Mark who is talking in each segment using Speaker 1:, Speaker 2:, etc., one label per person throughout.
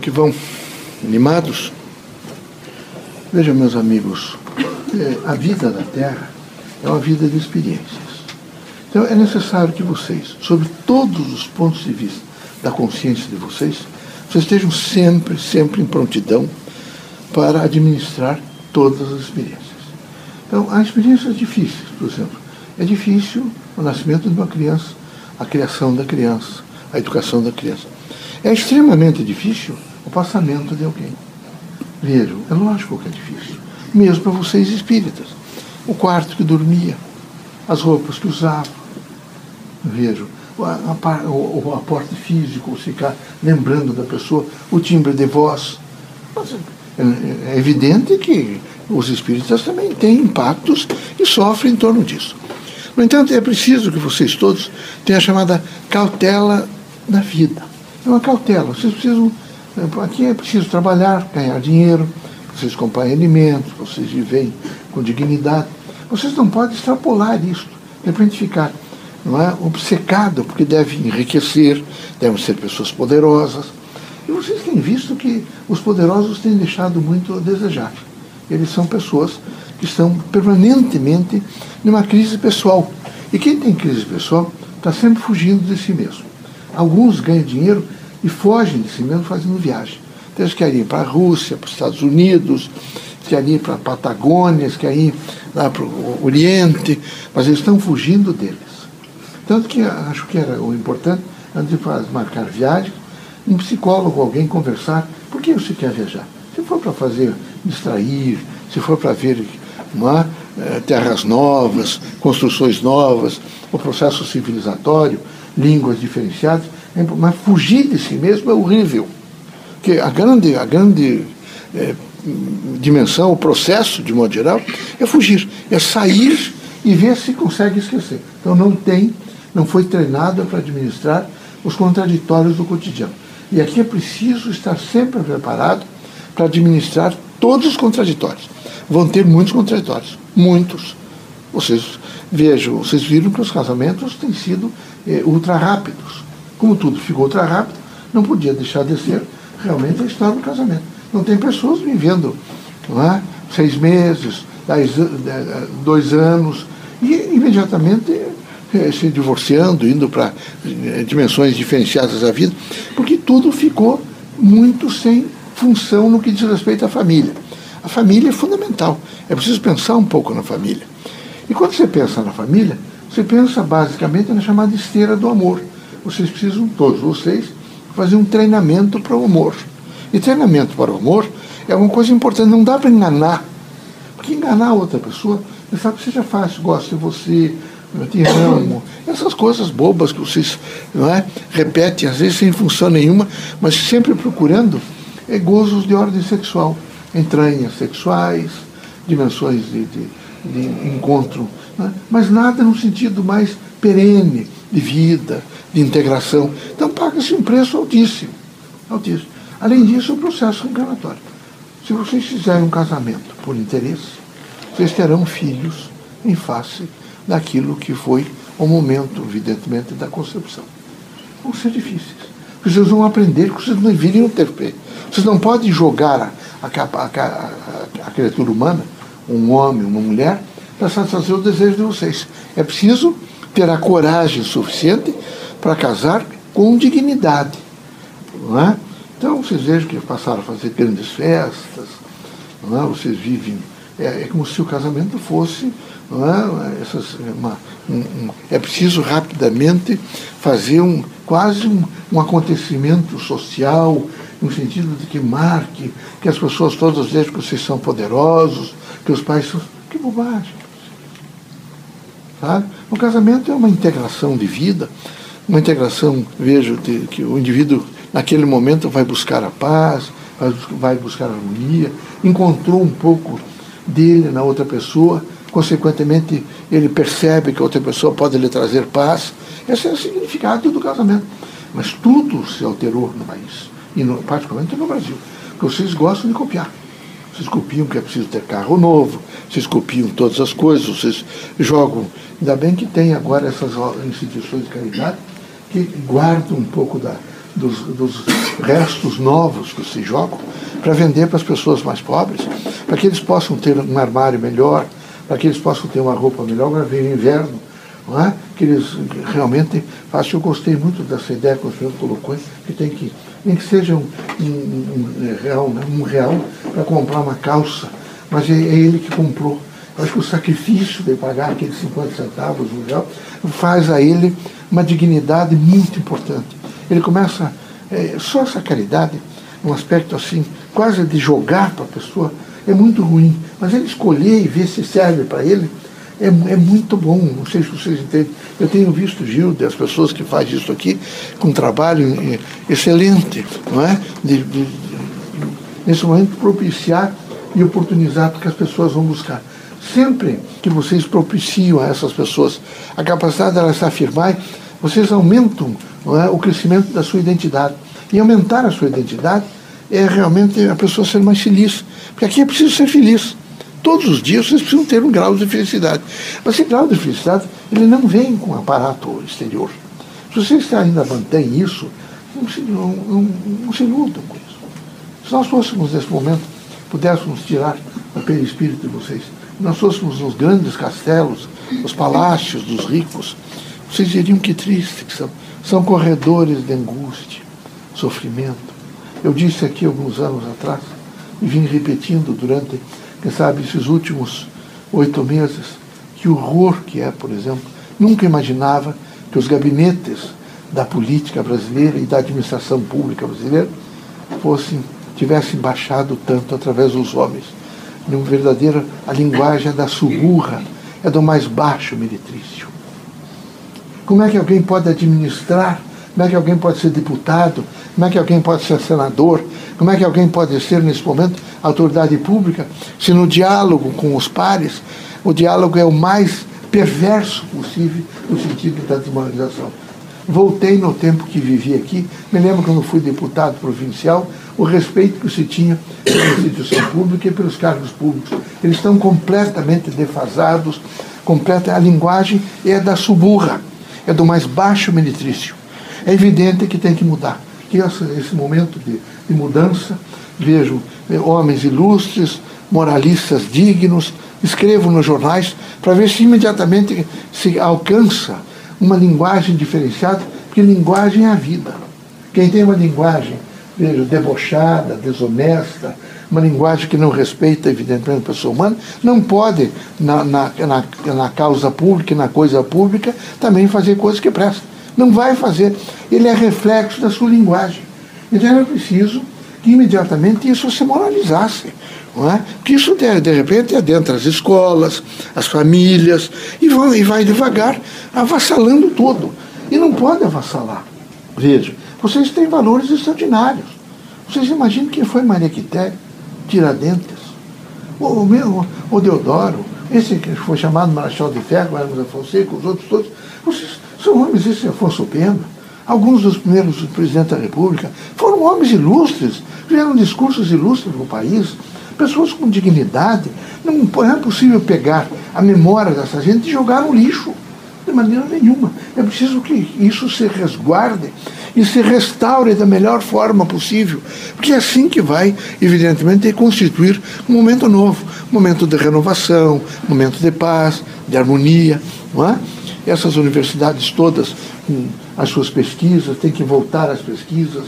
Speaker 1: que vão animados. Vejam, meus amigos, é, a vida da Terra é uma vida de experiências. Então é necessário que vocês, sobre todos os pontos de vista da consciência de vocês, vocês estejam sempre, sempre em prontidão para administrar todas as experiências. Então, há experiências difíceis, por exemplo. É difícil o nascimento de uma criança, a criação da criança, a educação da criança. É extremamente difícil o passamento de alguém. Vejam, é lógico que é difícil. Mesmo para vocês espíritas. O quarto que dormia, as roupas que usava. Vejam, a, a, o, aporte físico, ficar lembrando da pessoa, o timbre de voz. Mas é, é evidente que os espíritas também têm impactos e sofrem em torno disso. No entanto, é preciso que vocês todos tenham a chamada cautela da vida. É uma cautela. Vocês precisam. Aqui é preciso trabalhar, ganhar dinheiro, vocês comprarem alimentos, vocês vivem com dignidade. Vocês não podem extrapolar isso, de repente ficar não é, obcecado, porque devem enriquecer, devem ser pessoas poderosas. E vocês têm visto que os poderosos têm deixado muito a desejar. Eles são pessoas que estão permanentemente numa crise pessoal. E quem tem crise pessoal está sempre fugindo de si mesmo. Alguns ganham dinheiro e fogem de si mesmo fazendo viagem. Então eles querem ir para a Rússia, para os Estados Unidos, querem ir para a Patagônia, querem ir lá para o Oriente, mas eles estão fugindo deles. Tanto que acho que era o importante, antes de marcar viagem, um psicólogo, alguém conversar, por que você quer viajar? Se for para fazer, distrair, se for para ver uma, é, terras novas, construções novas, o processo civilizatório, línguas diferenciadas, é mas fugir de si mesmo é horrível. Porque a grande, a grande é, dimensão, o processo, de modo geral, é fugir, é sair e ver se consegue esquecer. Então não tem, não foi treinado para administrar os contraditórios do cotidiano. E aqui é preciso estar sempre preparado para administrar todos os contraditórios. Vão ter muitos contraditórios, muitos. Vocês vejam, vocês viram que os casamentos têm sido eh, ultra rápidos. Como tudo ficou ultra rápido, não podia deixar de ser realmente a história do casamento. Não tem pessoas vivendo não é? seis meses, dez, dois anos, e imediatamente eh, se divorciando, indo para eh, dimensões diferenciadas da vida, porque tudo ficou muito sem função no que diz respeito à família. A família é fundamental. É preciso pensar um pouco na família. E quando você pensa na família, você pensa basicamente na chamada esteira do amor. Vocês precisam, todos vocês, fazer um treinamento para o amor. E treinamento para o amor é uma coisa importante, não dá para enganar. Porque enganar outra pessoa, você sabe que seja fácil, gosto de você, eu te amo. Essas coisas bobas que vocês não é, repetem, às vezes sem função nenhuma, mas sempre procurando é, gozos de ordem sexual, entranhas sexuais, dimensões de, de, de encontro, né? mas nada no sentido mais perene de vida, de integração. Então paga-se um preço altíssimo, altíssimo. Além disso, o processo reencarnatório. Se vocês fizerem um casamento por interesse, vocês terão filhos em face daquilo que foi o momento, evidentemente, da concepção. Vão ser difíceis. Vocês vão aprender que vocês não deveriam ter feito. Vocês não podem jogar a, a, a, a criatura humana, um homem, uma mulher, para satisfazer o desejo de vocês. É preciso ter a coragem suficiente para casar com dignidade. Não é? Então vocês vejam que passaram a fazer grandes festas, não é? vocês vivem. É, é como se o casamento fosse é? Essas, uma, um, um, é preciso rapidamente fazer um, quase um, um acontecimento social, no sentido de que marque, que as pessoas todas vejam que vocês são poderosos, que os pais são. Que bobagem. O casamento é uma integração de vida, uma integração, vejo, de, que o indivíduo naquele momento vai buscar a paz, vai buscar a harmonia, encontrou um pouco dele na outra pessoa, consequentemente ele percebe que a outra pessoa pode lhe trazer paz. Esse é o significado do casamento. Mas tudo se alterou no país, e no, particularmente no Brasil, porque vocês gostam de copiar. Vocês copiam que é preciso ter carro novo, vocês copiam todas as coisas, vocês jogam. Ainda bem que tem agora essas instituições de caridade que guardam um pouco da dos, dos restos novos que se jogam para vender para as pessoas mais pobres, para que eles possam ter um armário melhor, para que eles possam ter uma roupa melhor para vir o inverno. É? Que eles realmente façam. Eu gostei muito dessa ideia que o senhor colocou, que tem que, nem que seja um, um, um real, né? um real para comprar uma calça, mas é, é ele que comprou. Eu acho que o sacrifício de pagar aqueles 50 centavos, um real, faz a ele uma dignidade muito importante. Ele começa, é, só essa caridade, um aspecto assim, quase de jogar para a pessoa, é muito ruim. Mas ele escolher e ver se serve para ele, é, é, muito bom. Não sei se vocês entendem. Eu tenho visto, Gilda, as pessoas que fazem isso aqui, com um trabalho é, excelente, não é? De, de, de, nesse momento, propiciar e oportunizar para que as pessoas vão buscar. Sempre que vocês propiciam a essas pessoas a capacidade delas se afirmar, vocês aumentam é, o crescimento da sua identidade. E aumentar a sua identidade é realmente a pessoa ser mais feliz. Porque aqui é preciso ser feliz. Todos os dias vocês precisam ter um grau de felicidade. Mas esse grau de felicidade, ele não vem com aparato exterior. Se vocês ainda mantêm isso, não se, não, não, não se com isso. Se nós fôssemos, nesse momento, pudéssemos tirar o perispírito de vocês, nós fôssemos nos grandes castelos, os palácios dos ricos, vocês diriam que triste que são. São corredores de angústia, sofrimento. Eu disse aqui alguns anos atrás, e vim repetindo durante, quem sabe, esses últimos oito meses, que horror que é, por exemplo, nunca imaginava que os gabinetes da política brasileira e da administração pública brasileira fossem, tivessem baixado tanto através dos homens numa verdadeira, a linguagem é da suburra, é do mais baixo meretrício. Como é que alguém pode administrar? Como é que alguém pode ser deputado? Como é que alguém pode ser senador? Como é que alguém pode ser, nesse momento, autoridade pública, se no diálogo com os pares, o diálogo é o mais perverso possível no sentido da desmoralização? Voltei no tempo que vivi aqui, me lembro quando fui deputado provincial, o respeito que se tinha pela instituição pública e pelos cargos públicos. Eles estão completamente defasados, completa, a linguagem é da suburra, é do mais baixo meretrício. É evidente que tem que mudar. Que esse momento de, de mudança, vejo eh, homens ilustres, moralistas dignos, escrevo nos jornais para ver se imediatamente se alcança uma linguagem diferenciada, porque linguagem é a vida. Quem tem uma linguagem veja, debochada, desonesta, uma linguagem que não respeita, evidentemente, a pessoa humana, não pode, na, na, na, na causa pública e na coisa pública, também fazer coisas que prestam. Não vai fazer. Ele é reflexo da sua linguagem. Então era preciso que imediatamente isso se moralizasse. Não é? Que isso, de, de repente, adentra as escolas, as famílias, e, vão, e vai devagar, avassalando tudo. E não pode avassalar. Veja, vocês têm valores extraordinários. Vocês imaginam quem foi Maria Quitéria, Tiradentes, o, o, o Deodoro, esse que foi chamado Marechal de Ferro, Hermes da Fonseca, os outros todos, vocês são homens, esse Afonso Pena, alguns dos primeiros presidentes da República, foram homens ilustres, fizeram discursos ilustres no país, pessoas com dignidade. Não, é possível pegar a memória dessa gente e jogar no lixo. De maneira nenhuma. É preciso que isso se resguarde e se restaure da melhor forma possível. Porque é assim que vai, evidentemente, constituir um momento novo, momento de renovação, momento de paz, de harmonia. Não é? Essas universidades todas, com as suas pesquisas, têm que voltar às pesquisas.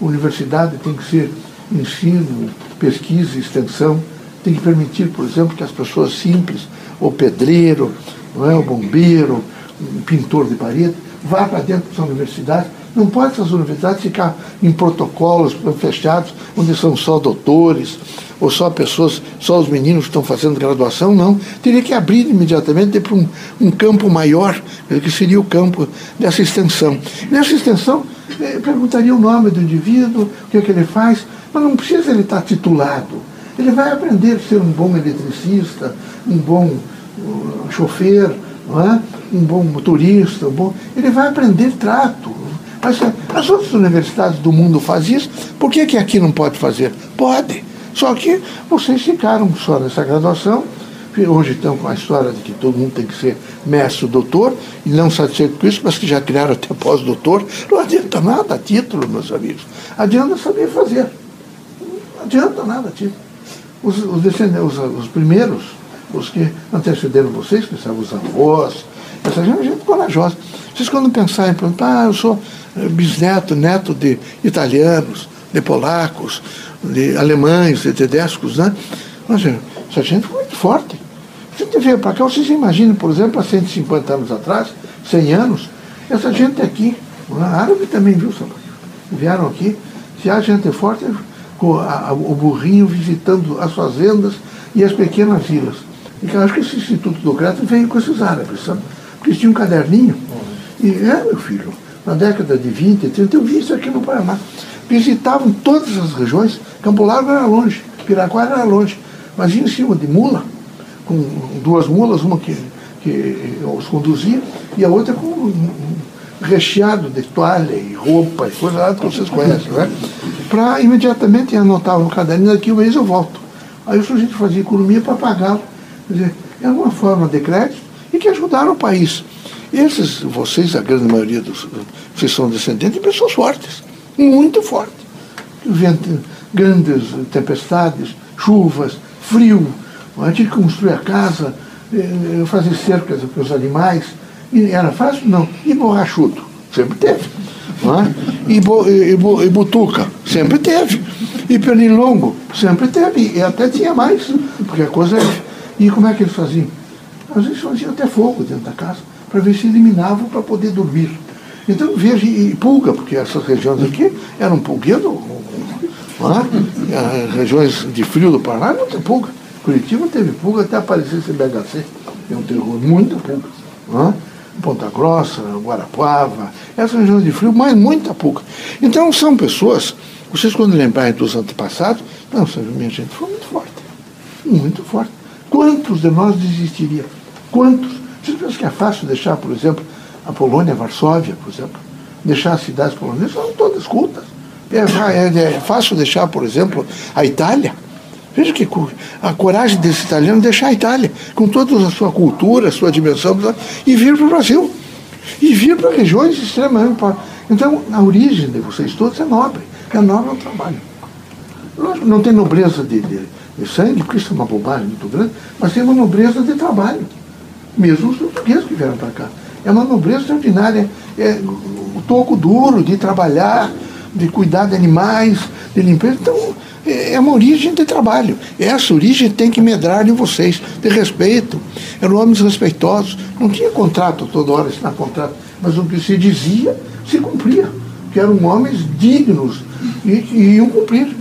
Speaker 1: Universidade tem que ser ensino, pesquisa e extensão, tem que permitir, por exemplo, que as pessoas simples, o pedreiro, não é, o bombeiro, o pintor de parede, vá para dentro das universidades. Não pode essas universidades ficar em protocolos fechados, onde são só doutores, ou só pessoas, só os meninos que estão fazendo graduação, não. Teria que abrir imediatamente para um, um campo maior, que seria o campo dessa extensão. Nessa extensão, eh, perguntaria o nome do indivíduo, o que, é que ele faz, mas não precisa ele estar titulado. Ele vai aprender a ser um bom eletricista, um bom uh, chofer, é? um bom motorista, um bom... ele vai aprender trato. Mas as outras universidades do mundo fazem isso, por que, que aqui não pode fazer? Pode. Só que vocês ficaram só nessa graduação, hoje estão com a história de que todo mundo tem que ser mestre doutor, e não satisfeito com isso, mas que já criaram até pós-doutor. Não adianta nada título, meus amigos. Adianta saber fazer. Não adianta nada título. Os, os, os, os primeiros, os que antecederam vocês, que são os avós, essa gente é gente corajosa. Vocês quando pensarem, ah, eu sou eh, bisneto, neto de italianos, de polacos, de alemães, de tedescos, né? Mas, essa gente foi muito forte. Se você veio para cá, vocês imaginem, por exemplo, há 150 anos atrás, 100 anos, essa gente aqui, árabe também viu, vieram aqui, se a gente forte, com a, a, o burrinho visitando as fazendas e as pequenas vilas. E eu acho que esse Instituto do Crédito veio com esses árabes, sabe? Porque eles tinham um caderninho. E, é, meu filho, na década de 20, 30, eu vi isso aqui no Paraná. Visitavam todas as regiões, Campo Largo era longe, Piraquara era longe, mas em cima de mula, com duas mulas, uma que, que os conduzia e a outra com recheado de toalha e roupa e coisa lá que vocês conhecem, né? Para imediatamente anotar no caderninho, daqui um mês eu volto. Aí o sujeito fazia economia para pagá-lo. Quer dizer, é uma forma de crédito e que ajudaram o país. Esses, vocês, a grande maioria dos, vocês são descendentes de pessoas fortes, muito fortes. Vento, grandes tempestades, chuvas, frio, a gente construir a casa, eh, fazer cercas para os animais. E era fácil? Não. E borrachudo? Sempre teve. É? e, bo, e, e butuca? Sempre teve. E pernilongo? Sempre teve. E até tinha mais, porque a coisa é. E como é que eles faziam? Às vezes faziam até fogo dentro da casa, para ver se eliminavam para poder dormir. Então veja, e pulga, porque essas regiões aqui eram pulguedo, é? regiões de frio do Paraná não tem pulga. Curitiba teve pulga até aparecer esse BHC. Tem um terror, muita pulga. É? Ponta Grossa, Guarapuava, essas regiões de frio, mas muita pulga. Então são pessoas, vocês quando lembrarem dos antepassados, não, minha gente, foi muito forte. Muito forte. Quantos de nós desistiria? Quantos? Vocês pensam que é fácil deixar, por exemplo, a Polônia, a Varsóvia, por exemplo, deixar as cidades polonesas, são todas cultas. É, é, é fácil deixar, por exemplo, a Itália. Veja que a coragem desse italiano deixar a Itália, com toda a sua cultura, a sua dimensão, e vir para o Brasil. E vir para regiões extremamente. Então, a origem de vocês todos é nobre. É nobre o trabalho. Não tem nobreza de, de, de, sangue, porque isso é uma bobagem muito grande, mas tem uma nobreza de trabalho. Mesmo os portugueses que vieram para cá. É uma nobreza extraordinária. É o toco duro de trabalhar, de cuidar de animais, de limpeza. Então, é, é uma origem de trabalho. Essa origem tem que medrar em vocês, de respeito. Eram homens respeitosos. Não tinha contrato toda hora, assinar contrato, mas o que se dizia se cumpria. Que eram homens dignos e, e iam cumprir.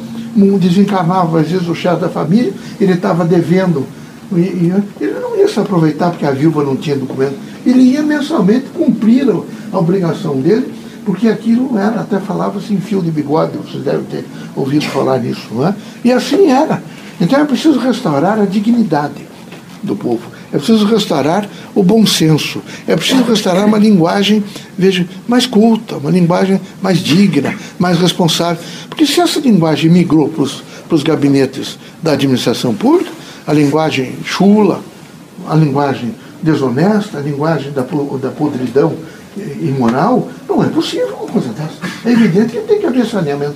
Speaker 1: Desencarnava, às vezes, o chefe da família, ele estava devendo. Ele não ia se aproveitar porque a viúva não tinha documento. Ele ia mensalmente cumprir a, obrigação dele porque aquilo era, até falava assim, fio de bigode, vocês devem ter ouvido falar nisso, não é? E assim era. Então é preciso restaurar a dignidade do povo. É preciso restaurar o bom senso. É preciso restaurar uma linguagem, veja, mais culta, uma linguagem mais digna, mais responsável. Porque se essa linguagem migrou para os gabinetes da administração pública, a linguagem chula, a linguagem desonesta, a linguagem da, da podridão imoral, não é possível uma coisa dessa. É evidente que tem que haver saneamento.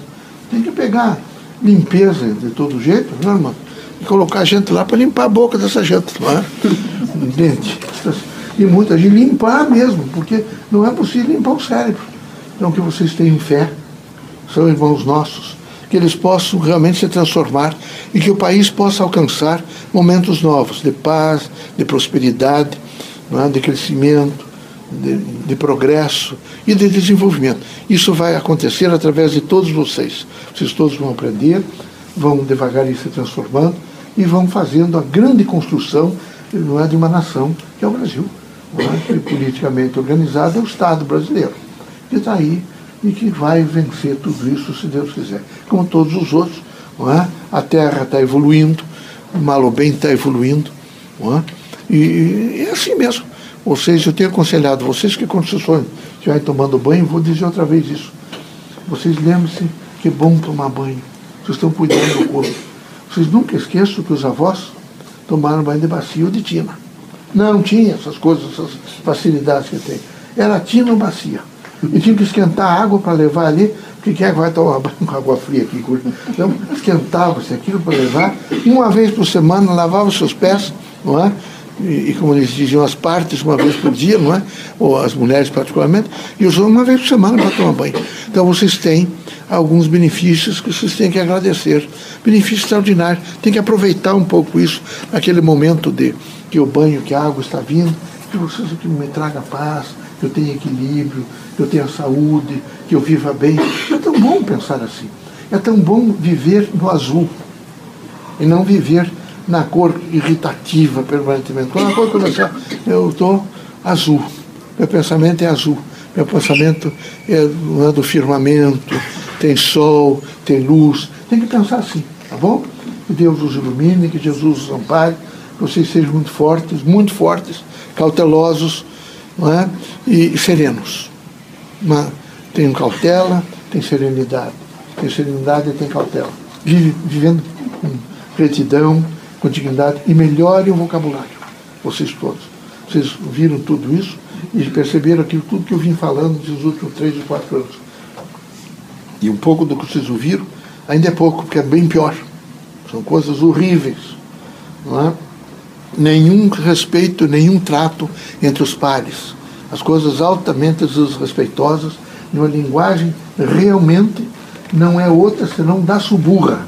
Speaker 1: Tem que pegar limpeza de todo jeito, não, é, irmão? E colocar gente lá para limpar a boca dessa gente, não é? E muita gente limpar mesmo, porque não é possível limpar o cérebro. Então que vocês tenham fé, são irmãos nossos, que eles possam realmente se transformar e que o país possa alcançar momentos novos de paz, de prosperidade, é? de crescimento, de, de, progresso e de desenvolvimento. Isso vai acontecer através de todos vocês. Vocês todos vão aprender, vão devagarinho se transformando e vão fazendo a grande construção não é, de uma nação, que é o Brasil. Não é? Politicamente organizado é o Estado brasileiro, que está aí e que vai vencer tudo isso, se Deus quiser. Como todos os outros, é? a Terra está evoluindo, mal ou bem está evoluindo. É? E, é assim mesmo. Vocês, eu tenho aconselhado vocês que quando vocês forem estiverem tomando banho, vou dizer outra vez isso. Vocês lembrem-se que é bom tomar banho. Vocês estão cuidando do corpo. Vocês nunca esqueçam que os avós tomar banho de bacia ou de tina. Não tinha essas coisas, essas facilidades que tem. Era tina ou bacia. E tinha que esquentar a água para levar ali, porque quem é que vai tomar banho com água fria aqui? Então, esquentava-se aquilo para levar. Uma vez por semana, lavava os seus pés, não é? E, e, como eles diziam, as partes uma vez por dia, não é? Ou as mulheres particularmente, e os homens uma vez por semana para tomar banho. Então vocês têm alguns benefícios que vocês têm que agradecer. Benefício extraordinário. Tem que aproveitar um pouco isso, aquele momento de que o banho, que a água está vindo, que vocês que me traga paz, que eu tenha equilíbrio, que eu tenha saúde, que eu viva bem. É tão bom pensar assim. É tão bom viver no azul e não viver na cor irritativa permanentemente. Quando a cor começar, eu estou azul. Meu pensamento é azul. Meu pensamento é, é do firmamento, tem sol, tem luz. Tem que pensar assim, tá bom? Que Deus os ilumine, que Jesus os ampare, que vocês sejam muito fortes, muito fortes, cautelosos não é? e serenos. Uma, tem cautela, tem serenidade. Tem serenidade e tem cautela. Vive, vivendo com retidão, com dignidade e melhore o vocabulário. Vocês todos. Vocês viram tudo isso e perceberam aquilo tudo que eu vim falando nos últimos três ou quatro anos. E um pouco do que vocês ouviram ainda é pouco, porque é bem pior. São coisas horríveis. Não é? Nenhum respeito, nenhum trato entre os pares. As coisas altamente desrespeitosas, numa linguagem realmente não é outra senão da suburra.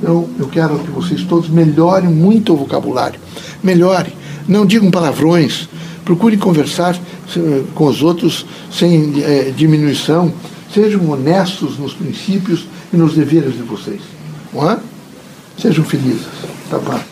Speaker 1: Então, eu quero que vocês todos melhorem muito o vocabulário. Melhorem. Não digam palavrões. Procurem conversar eh, com os outros sem é, diminuição. Sejam honestos nos princípios e nos deveres de vocês. Não é? Sejam felizes. Tá bom.